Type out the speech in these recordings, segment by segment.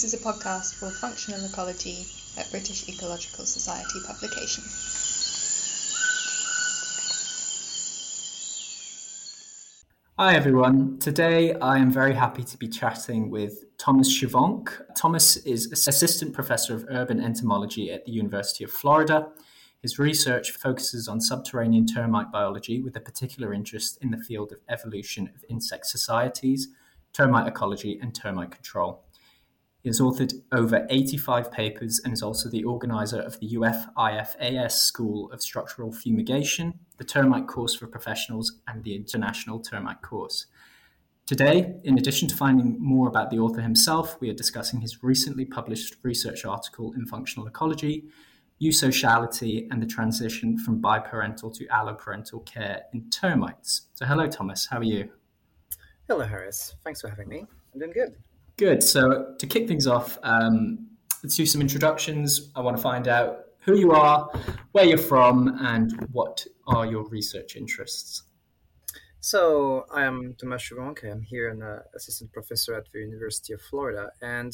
This is a podcast for functional ecology at British Ecological Society publication. Hi everyone. Today I am very happy to be chatting with Thomas Chouvenc. Thomas is Assistant Professor of Urban Entomology at the University of Florida. His research focuses on subterranean termite biology with a particular interest in the field of evolution of insect societies, termite ecology, and termite control. He has authored over 85 papers and is also the organizer of the UF-IFAS School of Structural Fumigation, the Termite Course for Professionals, and the International Termite Course. Today, in addition to finding more about the author himself, we are discussing his recently published research article in Functional Ecology, Eusociality and the Transition from Biparental to Alloparental Care in Termites. So, hello, Thomas. How are you? Hello, Harris. Thanks for having me. I'm doing good. Good. So, to kick things off, um, let's do some introductions. I want to find out who you are, where you're from, and what are your research interests. So, I am Thomas Chouvenc. I'm here an uh, assistant professor at the University of Florida, and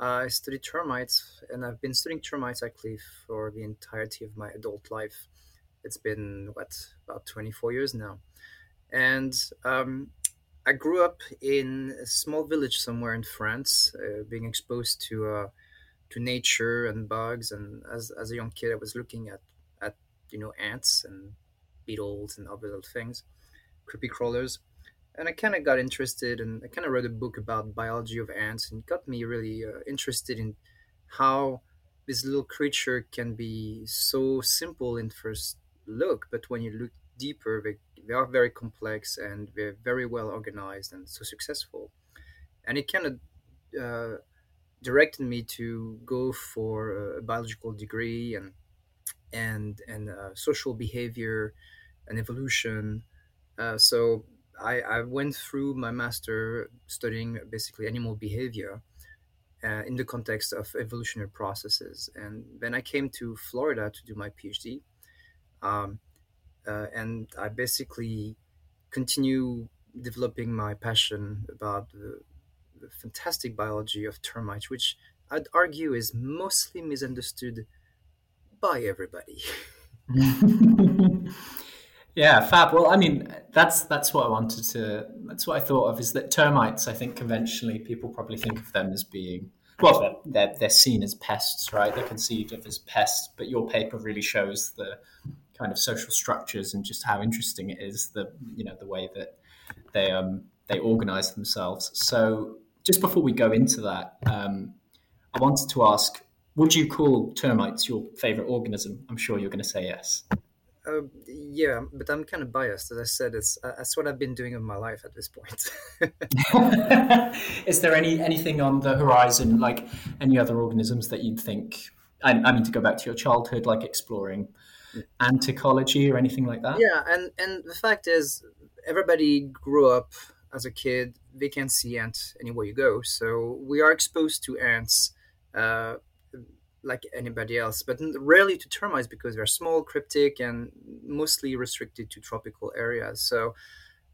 I study termites, and I've been studying termites actually for the entirety of my adult life. It's been what about 24 years now, and um, I grew up in a small village somewhere in France, uh, being exposed to uh, to nature and bugs. And as, as a young kid, I was looking at at you know ants and beetles and other little things, creepy crawlers. And I kind of got interested, and I kind of read a book about biology of ants, and got me really uh, interested in how this little creature can be so simple in first look, but when you look deeper, they they are very complex and they're very well organized and so successful. And it kind of uh, directed me to go for a biological degree and and and uh, social behavior and evolution. Uh, so I, I went through my master studying basically animal behavior uh, in the context of evolutionary processes, and then I came to Florida to do my PhD. Um, uh, and I basically continue developing my passion about the, the, fantastic biology of termites, which I'd argue is mostly misunderstood by everybody. yeah, fab. Well, I mean, that's that's what I wanted to. That's what I thought of. Is that termites? I think conventionally people probably think of them as being well, they're they're seen as pests, right? They're conceived of as pests, but your paper really shows the kind of social structures and just how interesting it is the you know the way that they um they organize themselves. So just before we go into that, um, I wanted to ask: Would you call termites your favorite organism? I'm sure you're going to say yes. Uh, yeah, but I'm kind of biased. As I said, it's uh, that's what I've been doing in my life at this point. Is there any anything on the horizon, like any other organisms that you'd think? I, I mean, to go back to your childhood, like exploring ant ecology or anything like that? Yeah, and and the fact is, everybody grew up as a kid. They can see ants anywhere you go, so we are exposed to ants. Uh, like anybody else, but rarely to termites because they're small, cryptic, and mostly restricted to tropical areas. So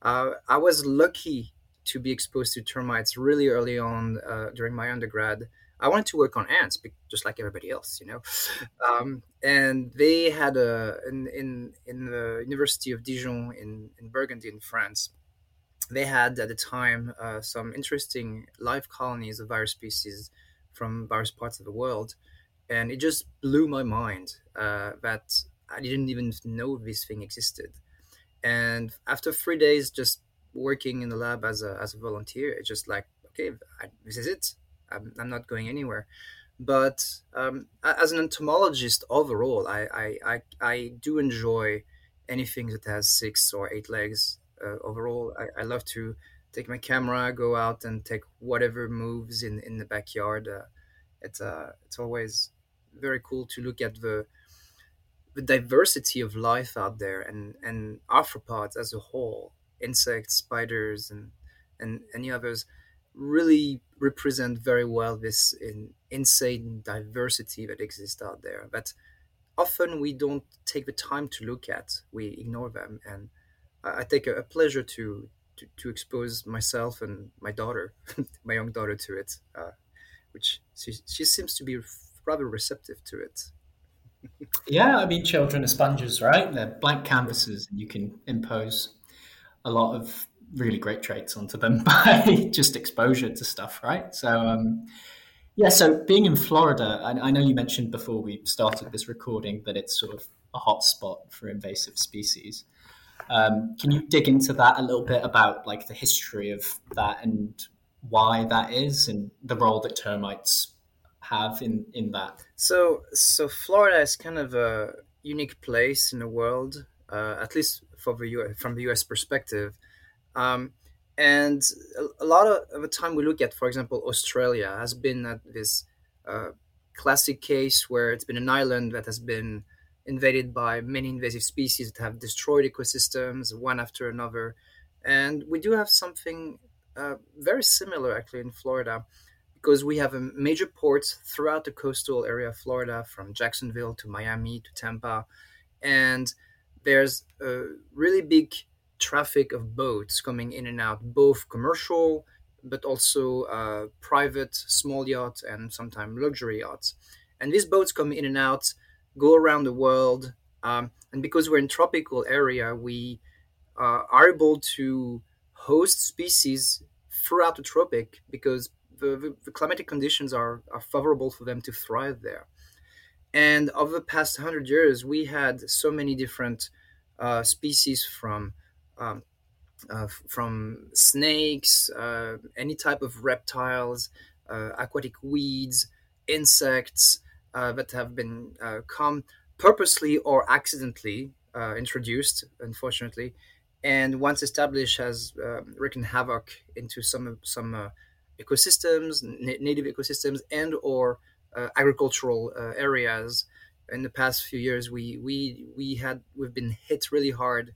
uh, I was lucky to be exposed to termites really early on uh, during my undergrad. I wanted to work on ants, just like everybody else, you know. Um, and they had a in, in in the University of Dijon in in Burgundy in France. They had at the time uh, some interesting live colonies of virus species from various parts of the world, and it just blew my mind uh, that I didn't even know this thing existed. And after three days, just working in the lab as a as a volunteer, it's just like okay, I, this is it I'm, I'm not going anywhere. But um, as an entomologist overall, I, I, I, I, do enjoy anything that has six or eight legs. Uh, overall, I, I love to take my camera, go out and take whatever moves in, in the backyard. Uh, it's uh, it's always very cool to look at the the diversity of life out there and and arthropods as a whole, insects, spiders, and and any others really represent very well this in, insane diversity that exists out there but often we don't take the time to look at we ignore them and i, I take a, a pleasure to, to, to expose myself and my daughter my young daughter to it uh, which she, she seems to be rather receptive to it. yeah, I mean, children are sponges, right? They're blank canvases, and you can impose a lot of really great traits onto them by just exposure to stuff, right? So, um, yeah, so being in Florida, I, I, know you mentioned before we started this recording that it's sort of a hot spot for invasive species. Um, can you dig into that a little bit about like the history of that and why that is and the role that termites have in in that? So, so Florida is kind of a unique place in the world, uh, at least for the US, from the U.S. perspective. Um, and a, lot of, the time we look at, for example, Australia has been at this uh, classic case where it's been an island that has been invaded by many invasive species that have destroyed ecosystems one after another. And we do have something uh, very similar actually in Florida because we have a major ports throughout the coastal area of Florida from Jacksonville to Miami to Tampa. And there's a really big traffic of boats coming in and out, both commercial but also uh, private small yachts and sometimes luxury yachts. And these boats come in and out, go around the world, um, and because we're in tropical area, we uh, are able to host species throughout the tropic because the, the, the, climatic conditions are, are favorable for them to thrive there. And over the past 100 years, we had so many different uh, species from um, uh, from snakes, uh, any type of reptiles, uh, aquatic weeds, insects uh, that have been uh, come purposely or accidentally introduced, unfortunately, and once established has um, wreaked havoc into some some ecosystems, native ecosystems, and or agricultural areas. In the past few years, we we we had we've been hit really hard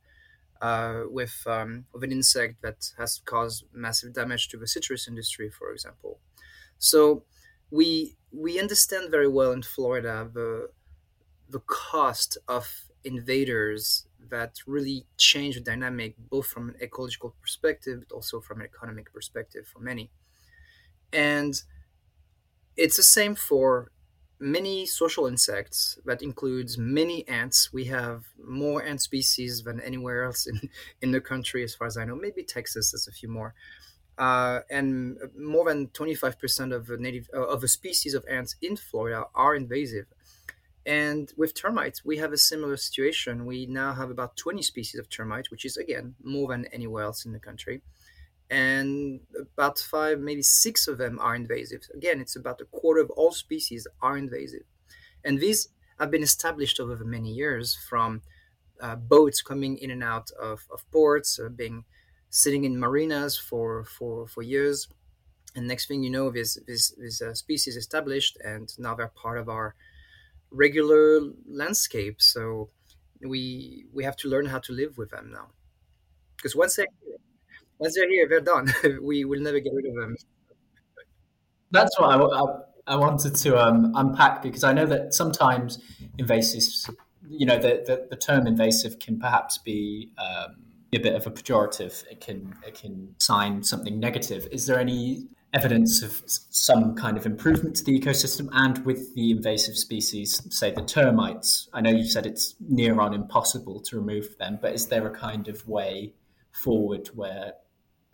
uh, with, um, with an insect that has caused massive damage to the citrus industry, for example. So we we understand very well in Florida the the cost of invaders that really change the dynamic both from an ecological perspective but also from an economic perspective for many. And it's the same for many social insects that includes many ants. We have more ant species than anywhere else in, in the country as far as i know. Maybe texas has a few more. Uh, and more than 25% of the native uh, of the species of ants in florida are invasive. And with termites we have a similar situation. We now have about 20 species of termites which is again more than anywhere else in the country and about five, maybe six of them are invasive. Again, it's about a quarter of all species are invasive. And these have been established over many years from uh, boats coming in and out of, of ports, uh, being sitting in marinas for, for, for years. And next thing you know, this, this, this uh, species established, and now they're part of our regular landscape. So we we have to learn how to live with them now. Because once they once they're here, they're done. we will never get rid of them. That's what I, I, I wanted to um, unpack because I know that sometimes invasives, you know, the, the, the term invasive can perhaps be um, a bit of a pejorative. It can it can sign something negative. Is there any evidence of some kind of improvement to the ecosystem and with the invasive species, say the termites? I know you said it's near on impossible to remove them, but is there a kind of way forward where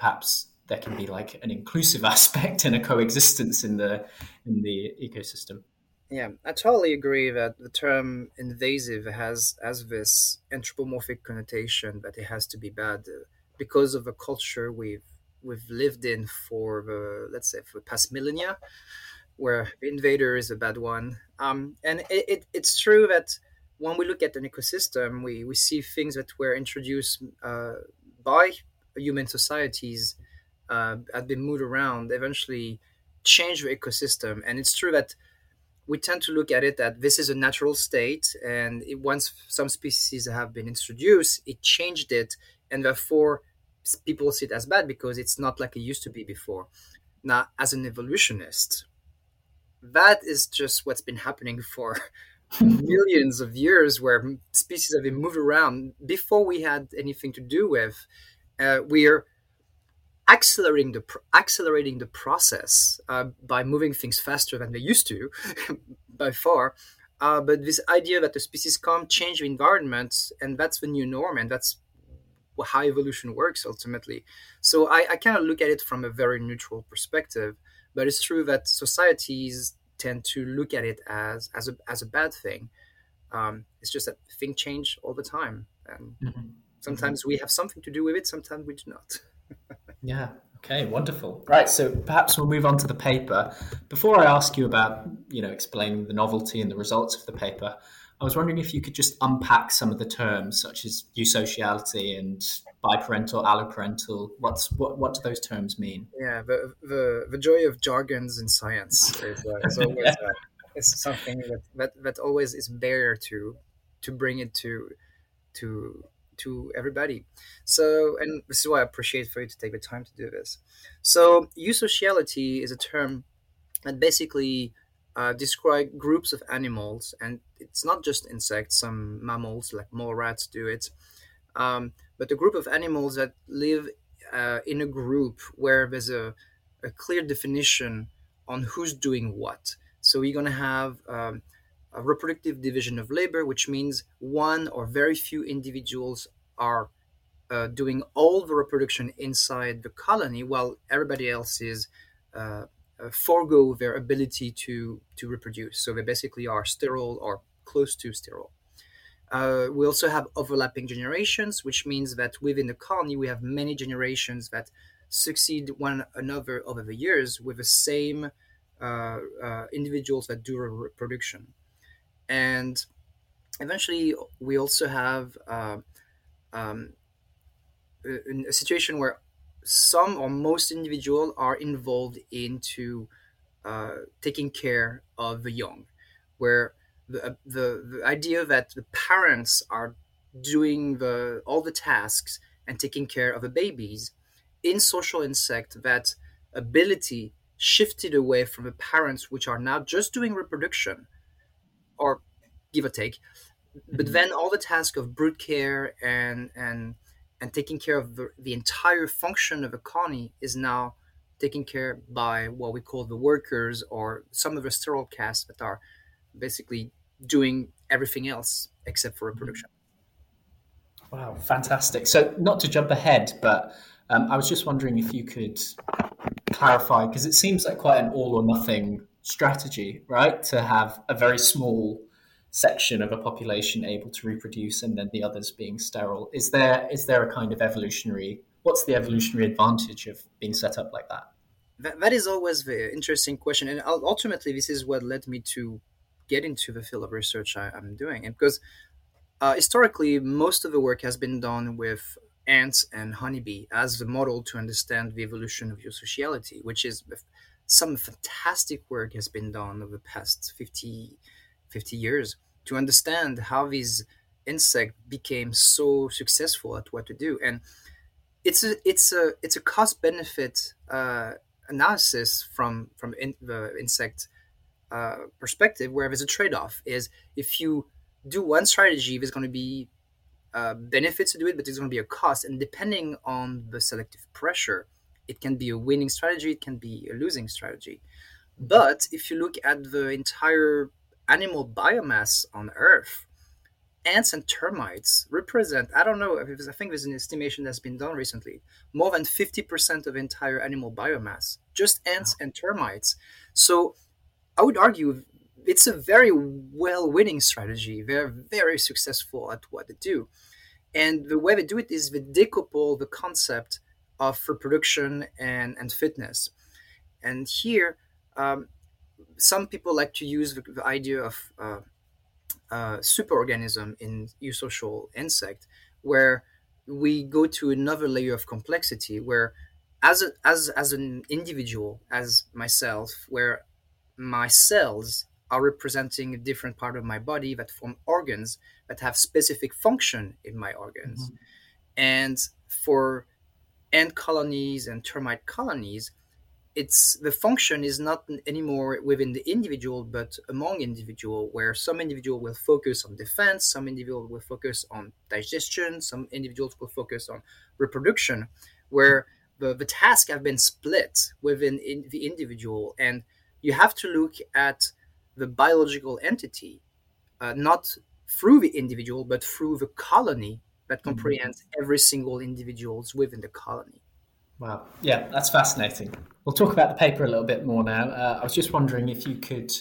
perhaps there can be like an inclusive aspect and a coexistence in the in the ecosystem. Yeah, I totally agree that the term invasive has has this anthropomorphic connotation that it has to be bad because of the culture we've we've lived in for the let's say for the past millennia, where invader is a bad one. Um, and it, it, it's true that when we look at an ecosystem, we, we see things that were introduced uh, by human societies uh, have been moved around eventually change the ecosystem. And it's true that we tend to look at it that this is a natural state and it, once some species have been introduced it changed it and therefore people see it as bad because it's not like it used to be before. Now as an evolutionist that is just what's been happening for millions of years where species have been moved around before we had anything to do with uh, we're accelerating the accelerating the process uh, by moving things faster than they used to, by far. Uh, but this idea that the species come change the environment, and that's the new norm, and that's how evolution works ultimately. So I, I kind of look at it from a very neutral perspective. But it's true that societies tend to look at it as as a as a bad thing. Um, it's just that things change all the time, and mm-hmm. Sometimes mm-hmm. we have something to do with it. Sometimes we do not. yeah. Okay. Wonderful. Right. So perhaps we'll move on to the paper. Before I ask you about you know explaining the novelty and the results of the paper, I was wondering if you could just unpack some of the terms such as eusociality and biparental, alloparental. What's what? What do those terms mean? Yeah, the the, the joy of jargons in science is, uh, is always uh, is something that, that that always is barrier to to bring it to to to everybody. So, and this is why I appreciate for you to take the time to do this. So, eusociality is a term that basically uh, describe groups of animals, and it's not just insects. Some mammals, like mole rats, do it. Um, but a group of animals that live uh, in a group where there's a, a, clear definition on who's doing what. So we're going to have um, a reproductive division of labor, which means one or very few individuals are uh, doing all the reproduction inside the colony while everybody else is uh, uh, forego their ability to to reproduce. So they basically are sterile or close to sterile. Uh, we also have overlapping generations, which means that within the colony we have many generations that succeed one another over the years with the same uh, uh, individuals that do reproduction. And eventually, we also have uh, um, a, a situation where some or most individuals are involved into uh, taking care of the young, where the, uh, the the idea that the parents are doing the all the tasks and taking care of the babies in social insect that ability shifted away from the parents which are now just doing reproduction or give or take but mm-hmm. then all the task of brood care and and and taking care of the, the entire function of a colony is now taken care by what we call the workers or some of the sterile castes that are basically doing everything else except for reproduction. Wow, fantastic. So, not to jump ahead, but um, I was just wondering if you could clarify because it seems like quite an all or nothing strategy, right? To have a very small section of a population able to reproduce and then the others being sterile. Is there is there a kind of evolutionary what's the evolutionary advantage of being set up like that? That, that is always the interesting question. And ultimately this is what led me to get into the field of research I, am doing. And because uh, historically most of the work has been done with ants and honeybee as the model to understand the evolution of your eusociality which is some fantastic work has been done over the past 50 50 years to understand how these insects became so successful at what to do. And it's a it's a it's a cost benefit uh, analysis from from in, the insect uh, perspective where there's a trade-off is if you do one strategy there's going to be uh, benefits to do it but there's going to be a cost. And depending on the selective pressure it can be a winning strategy it can be a losing strategy but if you look at the entire animal biomass on Earth, ants and termites represent, I don't know, I think there's an estimation that's been done recently, more than 50% of entire animal biomass, just ants wow. and termites. So I would argue it's a very well winning strategy. They're very successful at what they do. And the way they do it is they decouple the concept of reproduction and, and fitness. And here, um, some people like to use the, the idea of uh, uh, superorganism in eusocial insect, where we go to another layer of complexity, where as a, as as an individual, as myself, where my cells are representing a different part of my body that form organs that have specific function in my organs, mm-hmm. and for ant colonies and termite colonies, it's the function is not anymore within the individual but among individual where some individual will focus on defense some individual will focus on digestion some individuals will focus on reproduction where the, the tasks have been split within in the individual, and you have to look at the biological entity, uh, not through the individual, but through the colony that mm-hmm. comprehends every single individuals within the colony. Wow. Yeah, that's fascinating. We'll talk about the paper a little bit more now. Uh, I was just wondering if you could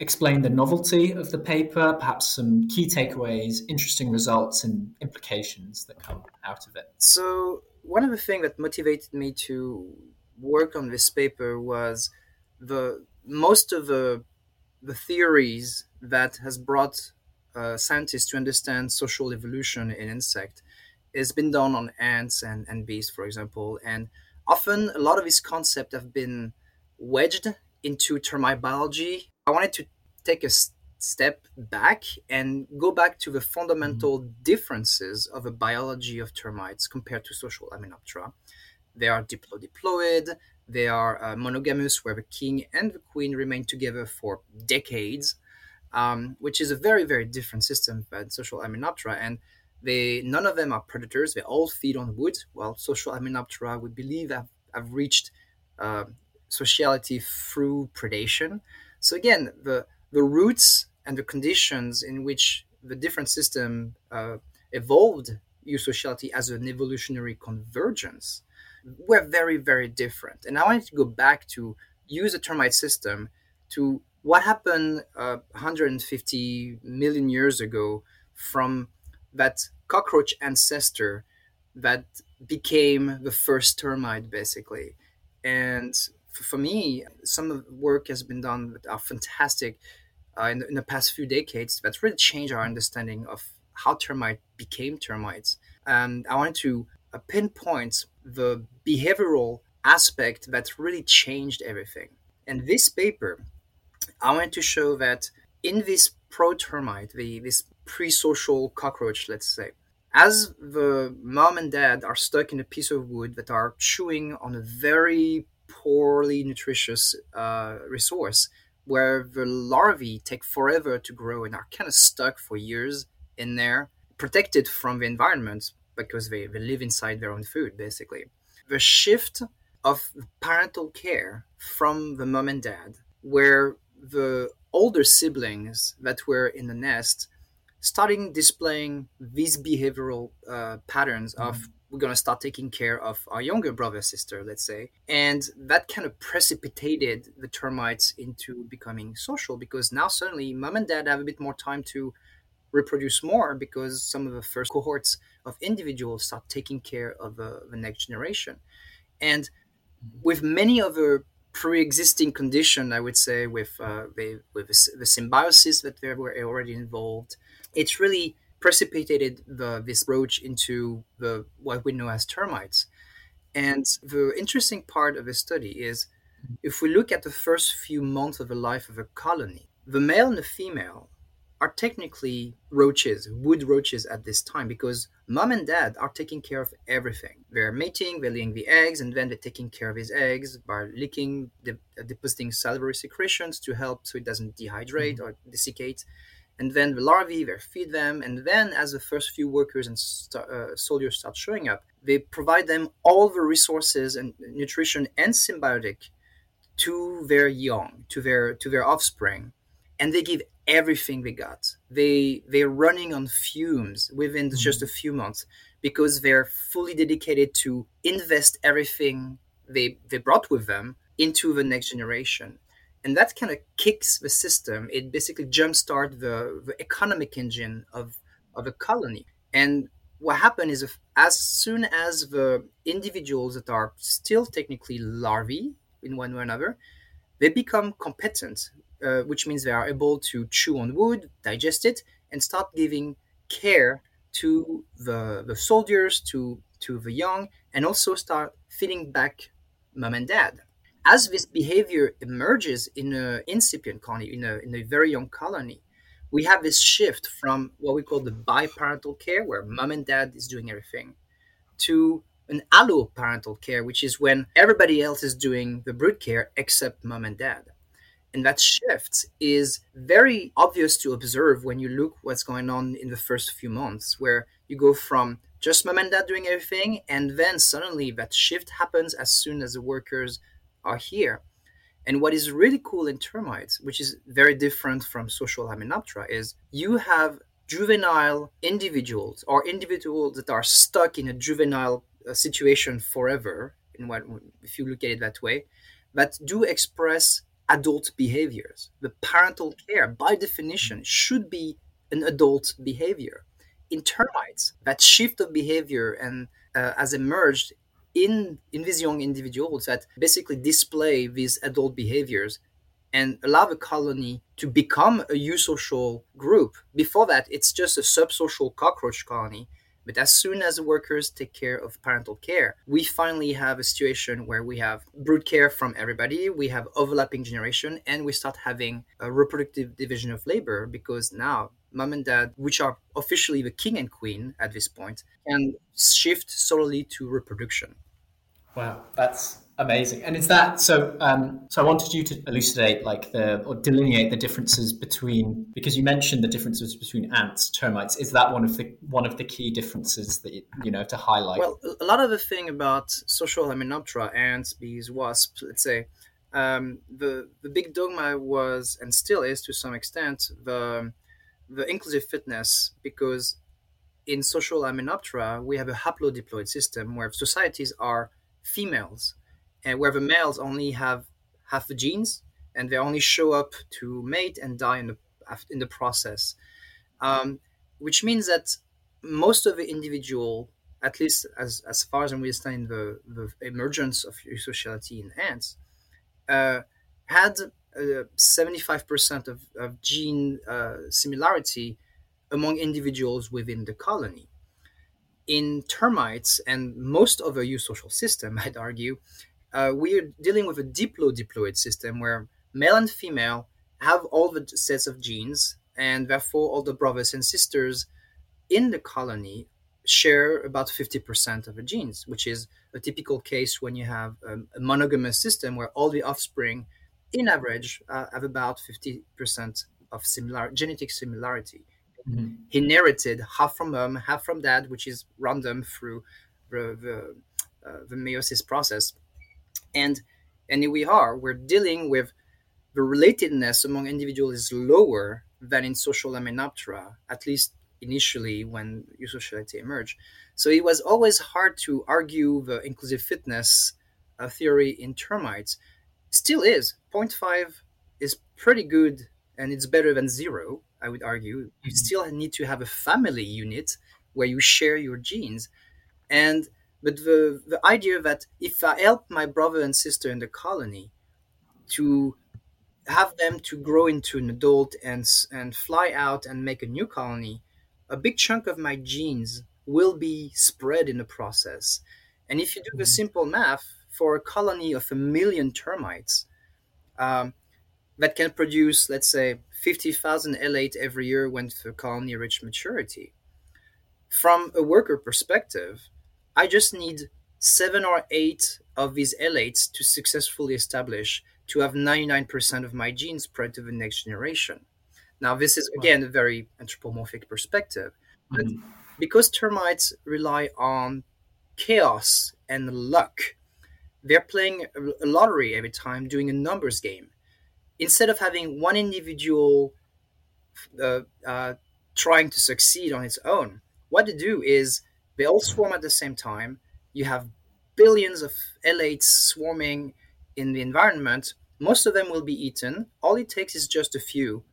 explain the novelty of the paper, perhaps some key takeaways, interesting results, and implications that come out of it. So, one of the things that motivated me to work on this paper was the most of the the theories that has brought uh, scientists to understand social evolution in insect has been done on ants and, and bees, for example. And often a lot of these concepts have been wedged into termite biology. I wanted to take a step back and go back to the fundamental mm-hmm. differences of the biology of termites compared to social Hymenoptera. They are diplo-diploid, they are uh, monogamous, where the king and the queen remain together for decades, um, which is a very, very different system than social Hymenoptera. And they none of them are predators. They all feed on wood. While social Hymenoptera, we believe, have, have reached uh, sociality through predation. So again, the the roots and the conditions in which the different system uh, evolved eusociality as an evolutionary convergence were very, very different. And I wanted to go back to use a termite system to what happened uh, 150 million years ago from that cockroach ancestor that became the first termite, basically. And for me, some of the work has been done that are fantastic uh, in, the, in, the, past few decades that really changed our understanding of how termite became termites. And I wanted to uh, pinpoint the behavioral aspect that really changed everything. And this paper, I wanted to show that in this pro termite, the, this pre social cockroach, let's say, as the mom and dad are stuck in a piece of wood that are chewing on a very poorly nutritious uh, resource, where the larvae take forever to grow and are kind of stuck for years in there, protected from the environment because they, they live inside their own food, basically. The shift of parental care from the mom and dad, where the older siblings that were in the nest starting displaying these behavioral uh, patterns mm-hmm. of we're going to start taking care of our younger brother sister let's say and that kind of precipitated the termites into becoming social because now suddenly mom and dad have a bit more time to reproduce more because some of the first cohorts of individuals start taking care of uh, the next generation and mm-hmm. with many other pre-existing condition i would say with uh, the, with the symbiosis that they were already involved it's really precipitated the, this roach into the what we know as termites. And the interesting part of the study is if we look at the first few months of the life of a colony, the male and the female are technically roaches, wood roaches at this time, because mom and dad are taking care of everything. They're mating, they're laying the eggs, and then they're taking care of his eggs by licking, de- depositing salivary secretions to help so it doesn't dehydrate mm-hmm. or desiccate and then the larvae they feed them and then as the first few workers and st- uh, soldiers start showing up they provide them all the resources and nutrition and symbiotic to their young to their to their offspring and they give everything they got they they're running on fumes within mm-hmm. just a few months because they're fully dedicated to invest everything they they brought with them into the next generation and that kind of kicks the system. It basically jumpstart the, the economic engine of, of a colony. And what happened is if, as soon as the individuals that are still technically larvae in one way or another, they become competent, uh, which means they are able to chew on wood, digest it, and start giving care to the, the soldiers, to, to the young, and also start feeding back mom and dad as this behavior emerges in an incipient colony, in a, in a very young colony, we have this shift from what we call the biparental care, where mom and dad is doing everything, to an alloparental care, which is when everybody else is doing the brood care except mom and dad. And that shift is very obvious to observe when you look what's going on in the first few months, where you go from just mom and dad doing everything, and then suddenly that shift happens as soon as the workers are here. And what is really cool in termites, which is very different from social Hymenoptera, is you have juvenile individuals or individuals that are stuck in a juvenile uh, situation forever, in what, if you look at it that way, that do express adult behaviors. The parental care, by definition, should be an adult behavior. In termites, that shift of behavior and uh, has emerged in in these young individuals that basically display these adult behaviors and allow the colony to become a eusocial group. Before that, it's just a subsocial cockroach colony. But as soon as the workers take care of parental care, we finally have a situation where we have brood care from everybody, we have overlapping generation, and we start having a reproductive division of labor because now mom and dad, which are officially the king and queen at this point, can shift solely to reproduction. Wow, that's amazing. And is that so? Um, so I wanted you to elucidate, like the or delineate the differences between because you mentioned the differences between ants, termites. Is that one of the one of the key differences that you know to highlight? Well, a lot of the thing about social Hymenoptera, ants, bees, wasps, let's say, um, the the big dogma was and still is to some extent the the inclusive fitness because in social Hymenoptera we have a haplodiploid system where societies are females, and where the males only have half the genes and they only show up to mate and die in the in the process, um, which means that most of the individual, at least as, as far as I understand the, the emergence of eusociality in ants, uh, had uh, 75% of, of gene uh, similarity among individuals within the colony. In termites and most of a eusocial system, I'd argue, uh, we're dealing with a diplo-diploid system where male and female have all the sets of genes, and therefore all the brothers and sisters in the colony share about 50% of the genes, which is a typical case when you have um, a monogamous system where all the offspring, in average, uh, have about 50% of similar genetic similarity mm-hmm. inherited half from mom, half from dad, which is random through the the, uh, the meiosis process, and and here we are. We're dealing with the relatedness among individuals is lower than in social Hymenoptera, at least initially when eusociality emerged. So it was always hard to argue the inclusive fitness uh, theory in termites. Still is. 0.5 is pretty good and it's better than zero. I would argue, you mm-hmm. still need to have a family unit where you share your genes. And but the the idea that if I help my brother and sister in the colony to have them to grow into an adult and and fly out and make a new colony, a big chunk of my genes will be spread in the process. And if you do the mm-hmm. simple math for a colony of a million termites, um, that can produce, let's say, 50,000 alate every year when the colony reach maturity. From a worker perspective, I just need seven or eight of these alates to successfully establish to have 99% of my genes spread to the next generation. Now, this is again a very anthropomorphic perspective, but mm-hmm. because termites rely on chaos and luck, they're playing a lottery every time, doing a numbers game instead of having one individual uh, uh, trying to succeed on its own, what they do is they all swarm at the same time. You have billions of alates swarming in the environment. Most of them will be eaten. All it takes is just a few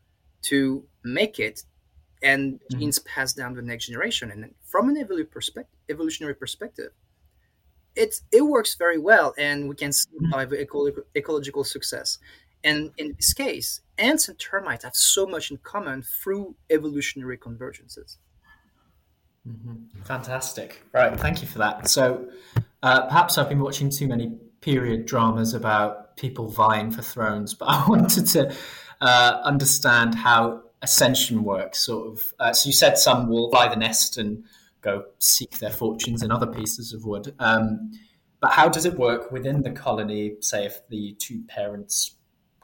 to make it, and mm-hmm. genes pass down to the next generation. And from an evolutionary perspective, it it works very well, and we can survive mm-hmm. ecological success. And in this case, ants and termites have so much in common through evolutionary convergences. Mm-hmm. Fantastic. Right. Thank you for that. So uh, perhaps I've been watching too many period dramas about people vying for thrones, but I wanted to uh, understand how ascension works. Sort of. Uh, so you said some will fly the nest and go seek their fortunes in other pieces of wood. Um, but how does it work within the colony? Say, if the two parents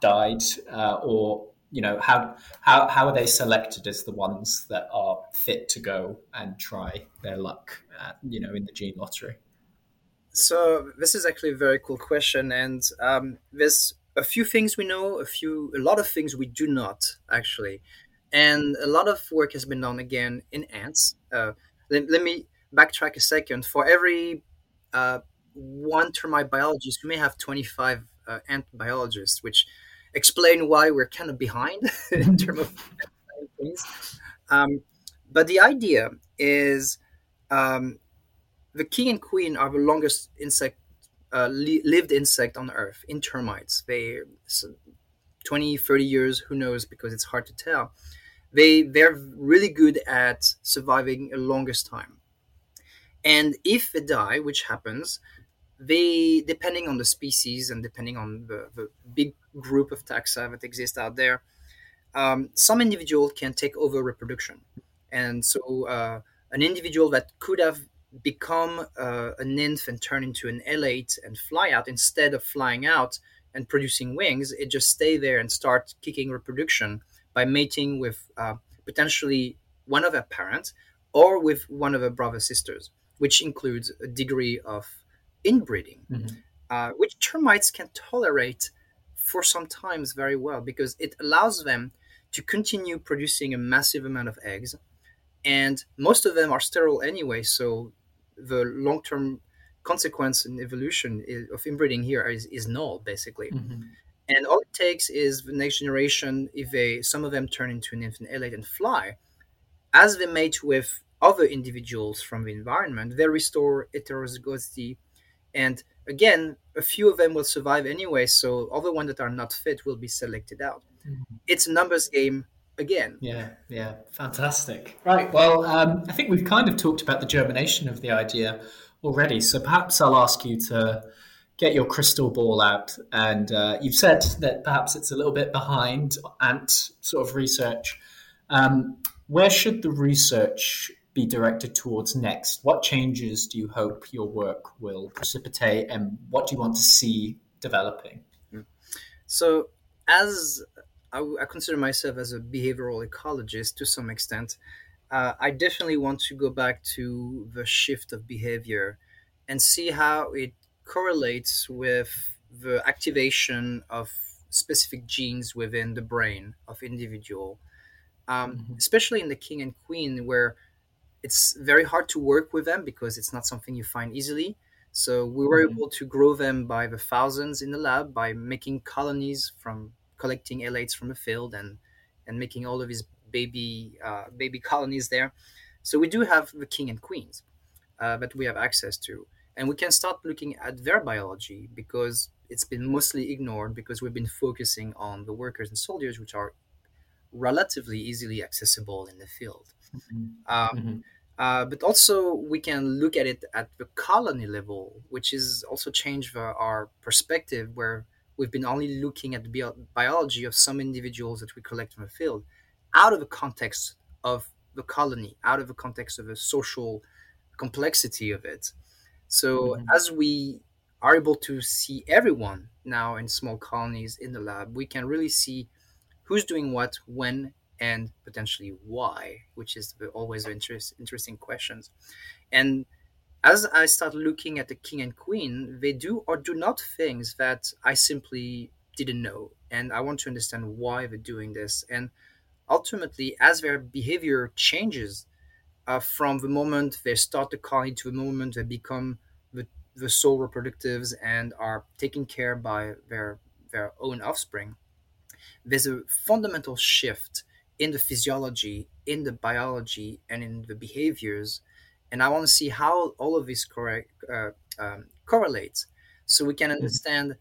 died, uh, or you know how how how are they selected as the ones that are fit to go and try their luck at, you know in the gene lottery? So this is actually a very cool question and um, there's a few things we know a few a lot of things we do not actually. And a lot of work has been done again in ants. Uh, let, let, me backtrack a second. For every uh, one termite biologist we may have 25 uh, ant biologists which explain why we're kind of behind in terms of things. Um, but the idea is um, the king and queen are the longest insect uh, li- lived insect on earth in termites. They so 20, 30 years, who knows, because it's hard to tell. They they're really good at surviving a longest time. And if they die, which happens, they depending on the species and depending on the, the big group of taxa that exist out there um, some individual can take over reproduction and so uh, an individual that could have become uh, a nymph and turn into an alate and fly out instead of flying out and producing wings it just stay there and start kicking reproduction by mating with uh, potentially one of their parents or with one of their brother sisters which includes a degree of inbreeding, mm-hmm. uh, which termites can tolerate for some times very well because it allows them to continue producing a massive amount of eggs. And most of them are sterile anyway, so the long term consequence in evolution of inbreeding here is, is null, basically. Mm-hmm. And all it takes is the next generation, if they some of them turn into an infant alate and fly, as they mate with other individuals from the environment, they restore heterozygosity and again, a few of them will survive anyway, so all the ones that are not fit will be selected out. Mm-hmm. It's a numbers game again. Yeah, yeah, fantastic. Right, well, um, I think we've kind of talked about the germination of the idea already, so perhaps I'll ask you to get your crystal ball out. And uh, you've said that perhaps it's a little bit behind ant sort of research. Um, where should the research be directed towards next? What changes do you hope your work will precipitate, and what do you want to see developing? So, as I, I consider myself as a behavioral ecologist to some extent, uh, I definitely want to go back to the shift of behavior and see how it correlates with the activation of specific genes within the brain of individual um, mm-hmm. especially in the king and queen where it's very hard to work with them because it's not something you find easily. So we were mm-hmm. able to grow them by the thousands in the lab by making colonies from collecting alates from the field and and making all of these baby uh, baby colonies there. So we do have the king and queens uh, that we have access to, and we can start looking at their biology because it's been mostly ignored because we've been focusing on the workers and soldiers, which are relatively easily accessible in the field. Mm-hmm. Um, mm-hmm. Uh, but also we can look at it at the colony level, which is also changed our perspective where we've been only looking at the bio- biology of some individuals that we collect from the field out of the context of the colony, out of the context of the social complexity of it. So mm-hmm. as we are able to see everyone now in small colonies in the lab, we can really see who's doing what, when, and potentially why, which is always interest, interesting questions. And as I start looking at the king and queen, they do or do not things that I simply didn't know. And I want to understand why they're doing this. And ultimately, as their behavior changes uh, from the moment they start the colony to the moment they become the, the sole reproductives and are taken care by their, their own offspring, there's a fundamental shift in the physiology, in the biology, and in the behaviors. And I want to see how all of this correct, uh, um, correlates so we can mm-hmm. understand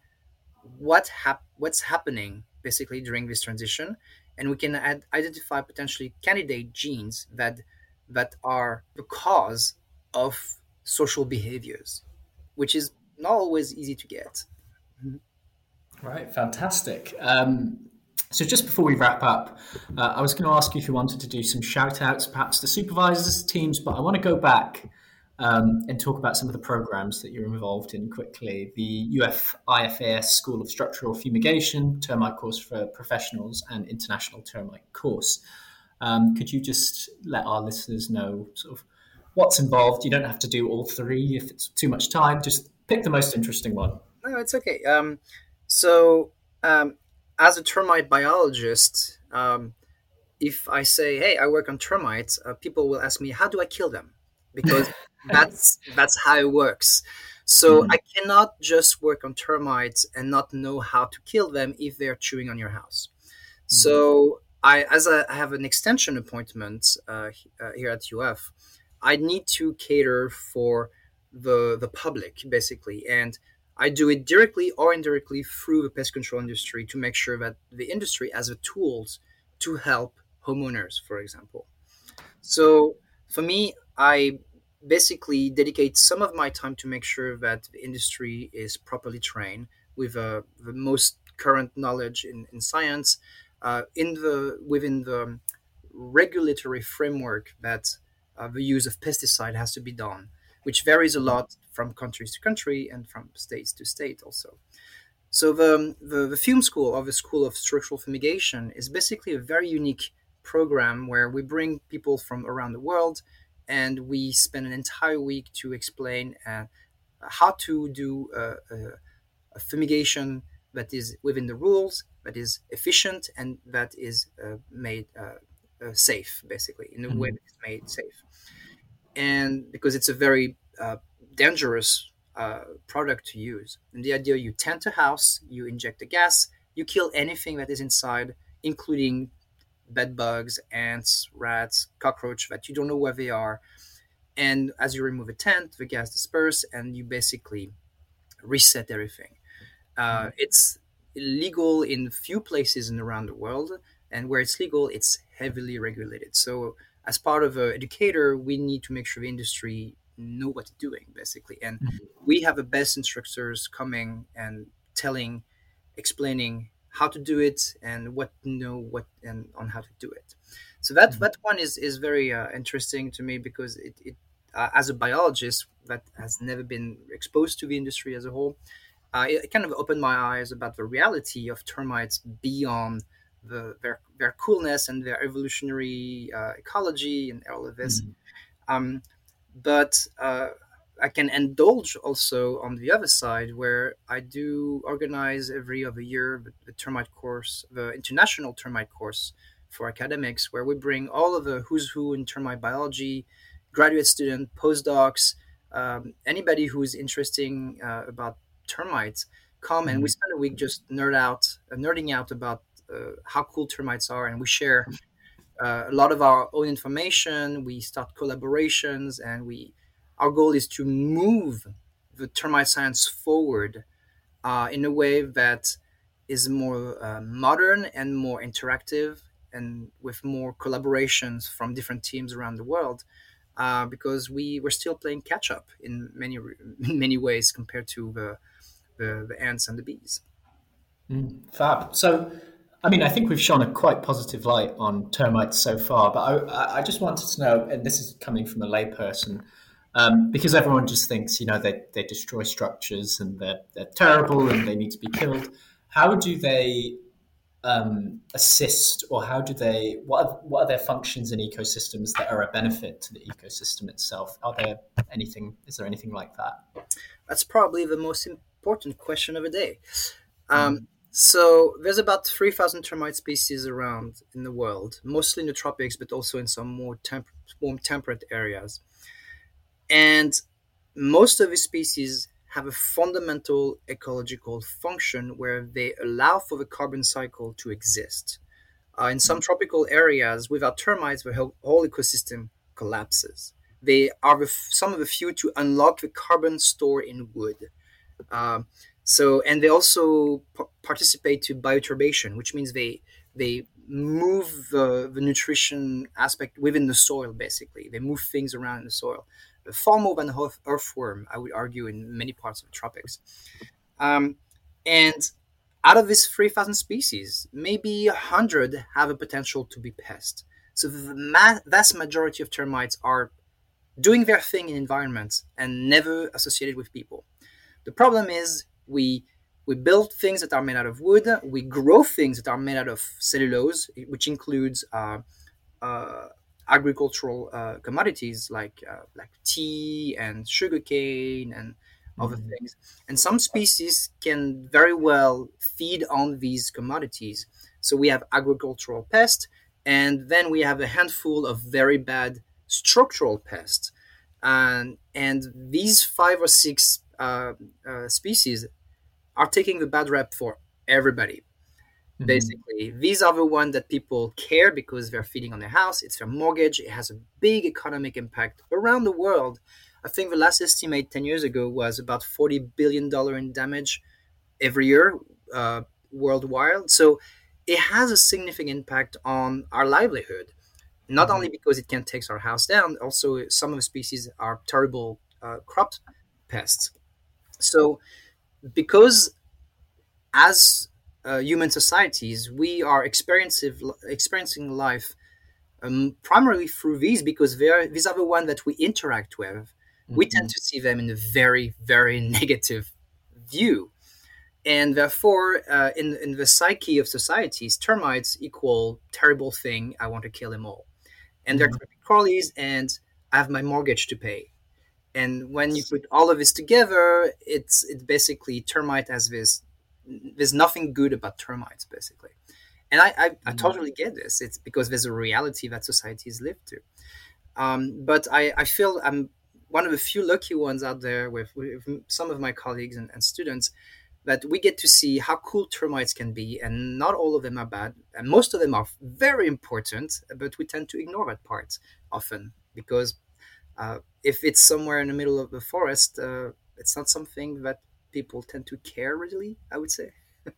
what hap- what's happening basically during this transition and we can ad- identify potentially candidate genes that that are the cause of social behaviors which is not always easy to get right fantastic um, so just before we wrap up, uh, I was going to ask you if you wanted to do some shout outs, perhaps to supervisors, teams, but I want to go back um, and talk about some of the programs that you're involved in quickly. The UF IFAS School of Structural Fumigation, termite course for professionals, and international termite course. Um, could you just let our listeners know sort of what's involved? You don't have to do all three if it's too much time. Just pick the most interesting one. No, it's okay. Um, so, um, as a termite biologist, um, if I say, "Hey, I work on termites," uh, people will ask me, "How do I kill them?" Because that's that's how it works. So mm-hmm. I cannot just work on termites and not know how to kill them if they're chewing on your house. Mm-hmm. So I, as I have an extension appointment uh, uh, here at UF, I need to cater for the the public basically, and I do it directly or indirectly through the pest control industry to make sure that the industry has the tools to help homeowners, for example. So for me, I basically dedicate some of my time to make sure that the industry is properly trained with uh, the most current knowledge in, in science uh, in the within the regulatory framework that uh, the use of pesticide has to be done which varies a lot from countries to country and from states to state also so the, the, the fume school or the school of structural fumigation is basically a very unique program where we bring people from around the world and we spend an entire week to explain uh, how to do a, fumigation that is within the rules, that is efficient, and that is uh, made uh, uh safe, basically, in a mm-hmm. way that is made safe. And because it's a very uh, dangerous uh, product to use. And the idea you tent a house, you inject the gas, you kill anything that is inside, including bed bugs, ants, rats, cockroach that you don't know where they are. And as you remove a tent, the gas disperse and you basically reset everything. Uh, mm-hmm. it's illegal in few places in around the world, and where it's legal, it's heavily regulated. So, as part of an educator, we need to make sure the industry know what it's doing, basically. And mm-hmm. we have the best instructors coming and telling, explaining how to do it and what to know what and on how to do it. So that mm-hmm. that one is is very uh, interesting to me because it, it uh, as a biologist that has never been exposed to the industry as a whole, uh, it kind of opened my eyes about the reality of termites beyond the their their coolness and their evolutionary uh, ecology and all of this. Mm-hmm. Um, but uh, I can indulge also on the other side where I do organize every other year the, termite course, the international termite course for academics, where we bring all of the who's who in termite biology, graduate student, postdocs, um, anybody who's interesting uh, about termites come and we mm-hmm. spend a week just nerd out, uh, nerding out about how cool termites are, and we share uh, a lot of our own information. We start collaborations, and we our goal is to move the termite science forward uh, in a way that is more uh, modern and more interactive and with more collaborations from different teams around the world uh, because we were still playing catch up in many in many ways compared to the, the, the ants and the bees. Mm, fab. So, I mean, I think we've shone a quite positive light on termites so far, but I, I just wanted to know, and this is coming from a layperson, um, because everyone just thinks, you know, they, they destroy structures and they're, they're terrible and they need to be killed. How do they um, assist, or how do they? What are, what are their functions in ecosystems that are a benefit to the ecosystem itself? Are there anything? Is there anything like that? That's probably the most important question of the day. Um, mm. So there's about 3,000 termite species around in the world, mostly in the tropics, but also in some more temp- warm temperate areas. And most of these species have a fundamental ecological function where they allow for the carbon cycle to exist. Uh, in some mm. tropical areas, without termites, the whole, whole ecosystem collapses. They are the f- some of the few to unlock the carbon store in wood. Uh, so, and they also p- participate to bioturbation, which means they they move the, the nutrition aspect within the soil. Basically, they move things around in the soil far more than an earthworm, I would argue, in many parts of the tropics. Um, and out of these 3,000 species, maybe 100 have a potential to be pests. So the ma- vast majority of termites are doing their thing in environments and never associated with people. The problem is we we build things that are made out of wood. We grow things that are made out of cellulose, which includes uh, uh, agricultural uh, commodities like uh, like tea and sugarcane and other mm-hmm. things. And some species can very well feed on these commodities. So we have agricultural pests, and then we have a handful of very bad structural pests. And, and these five or six uh, uh, species are taking the bad rep for everybody. Mm-hmm. Basically, these are the ones that people care because they're feeding on their house. It's their mortgage. It has a big economic impact around the world. I think the last estimate 10 years ago was about $40 billion in damage every year uh, worldwide. So it has a significant impact on our livelihood, not mm-hmm. only because it can take our house down, also some of the species are terrible uh, crop pests. So because as uh, human societies, we are experiencing, life um, primarily through these because they're, these are the ones that we interact with we tend mm-hmm. to see them in a very, very negative view. And therefore, uh, in, in the psyche of societies, termites equal terrible thing. I want to kill them all. And they're mm-hmm. creepy crawlies, and I have my mortgage to pay. And when you put all of this together, it's it's basically termite as this. There's nothing good about termites, basically. And I, I, I mm-hmm. totally get this. It's because there's a reality that societies live to. Um, but I, I feel I'm one of the few lucky ones out there with, with some of my colleagues and, and, students that we get to see how cool termites can be and not all of them are bad and most of them are very important but we tend to ignore that part often because uh, if it's somewhere in the middle of the forest uh, it's not something that people tend to care really i would say.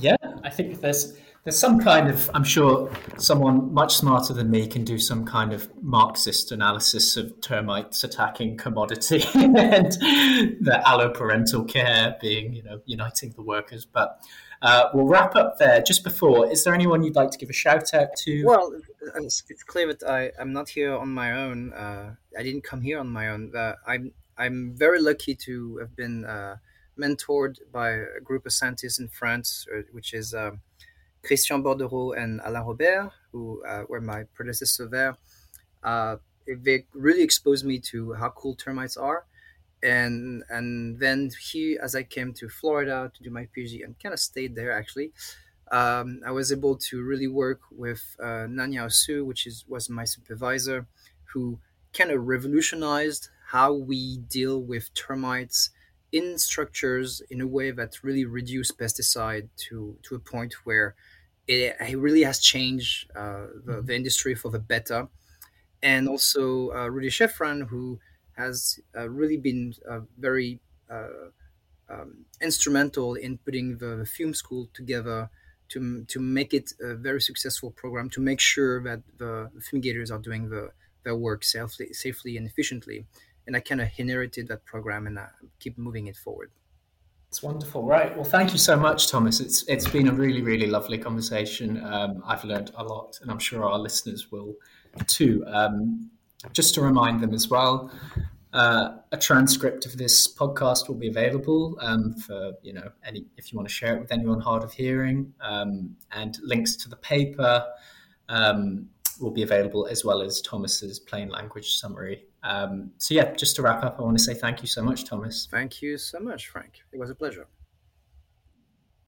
Yeah i think there's there's some kind of i'm sure someone much smarter than me can do some kind of marxist analysis of termites attacking commodity and the alloparental care being you know uniting the workers but uh, we'll wrap up there. Just before is there anyone you'd like to give a shout out to? Well it's, clear that I, i'm not here on my own uh, i didn't come here on my own uh, i'm i'm very lucky to have been uh, mentored by a group of scientists in france uh, which is um, Christian Bordereau and Alain Robert, who uh, were my predecessors there, uh, they really exposed me to how cool termites are. And and then here, as I came to Florida to do my PhD and kind of stayed there actually, um, I was able to really work with uh, Nanyao Su, which is was my supervisor, who kind of revolutionized how we deal with termites in structures in a way that really reduced pesticide to to a point where it, it really has changed uh, the, mm-hmm. the, industry for the better. And also uh, Rudy Scheffrahn, who has uh, really been uh, very uh, um, instrumental in putting the, Fume School together to, to make it a very successful program, to make sure that the, the fumigators are doing the, their work safely, safely and efficiently. And I kind of inherited that program and I keep moving it forward. It's wonderful, right? Well, thank you so much, Thomas. It's it's been a really really lovely conversation. Um, I've learned a lot, and I'm sure our listeners will too. Um, just to remind them as well, uh, a transcript of this podcast will be available um, for you know any if you want to share it with anyone hard of hearing, um, and links to the paper um, will be available as well as Thomas's plain language summary um, so, yeah, just to wrap up, I want to say thank you so much, Thomas. Thank you so much, Frank. It was a pleasure.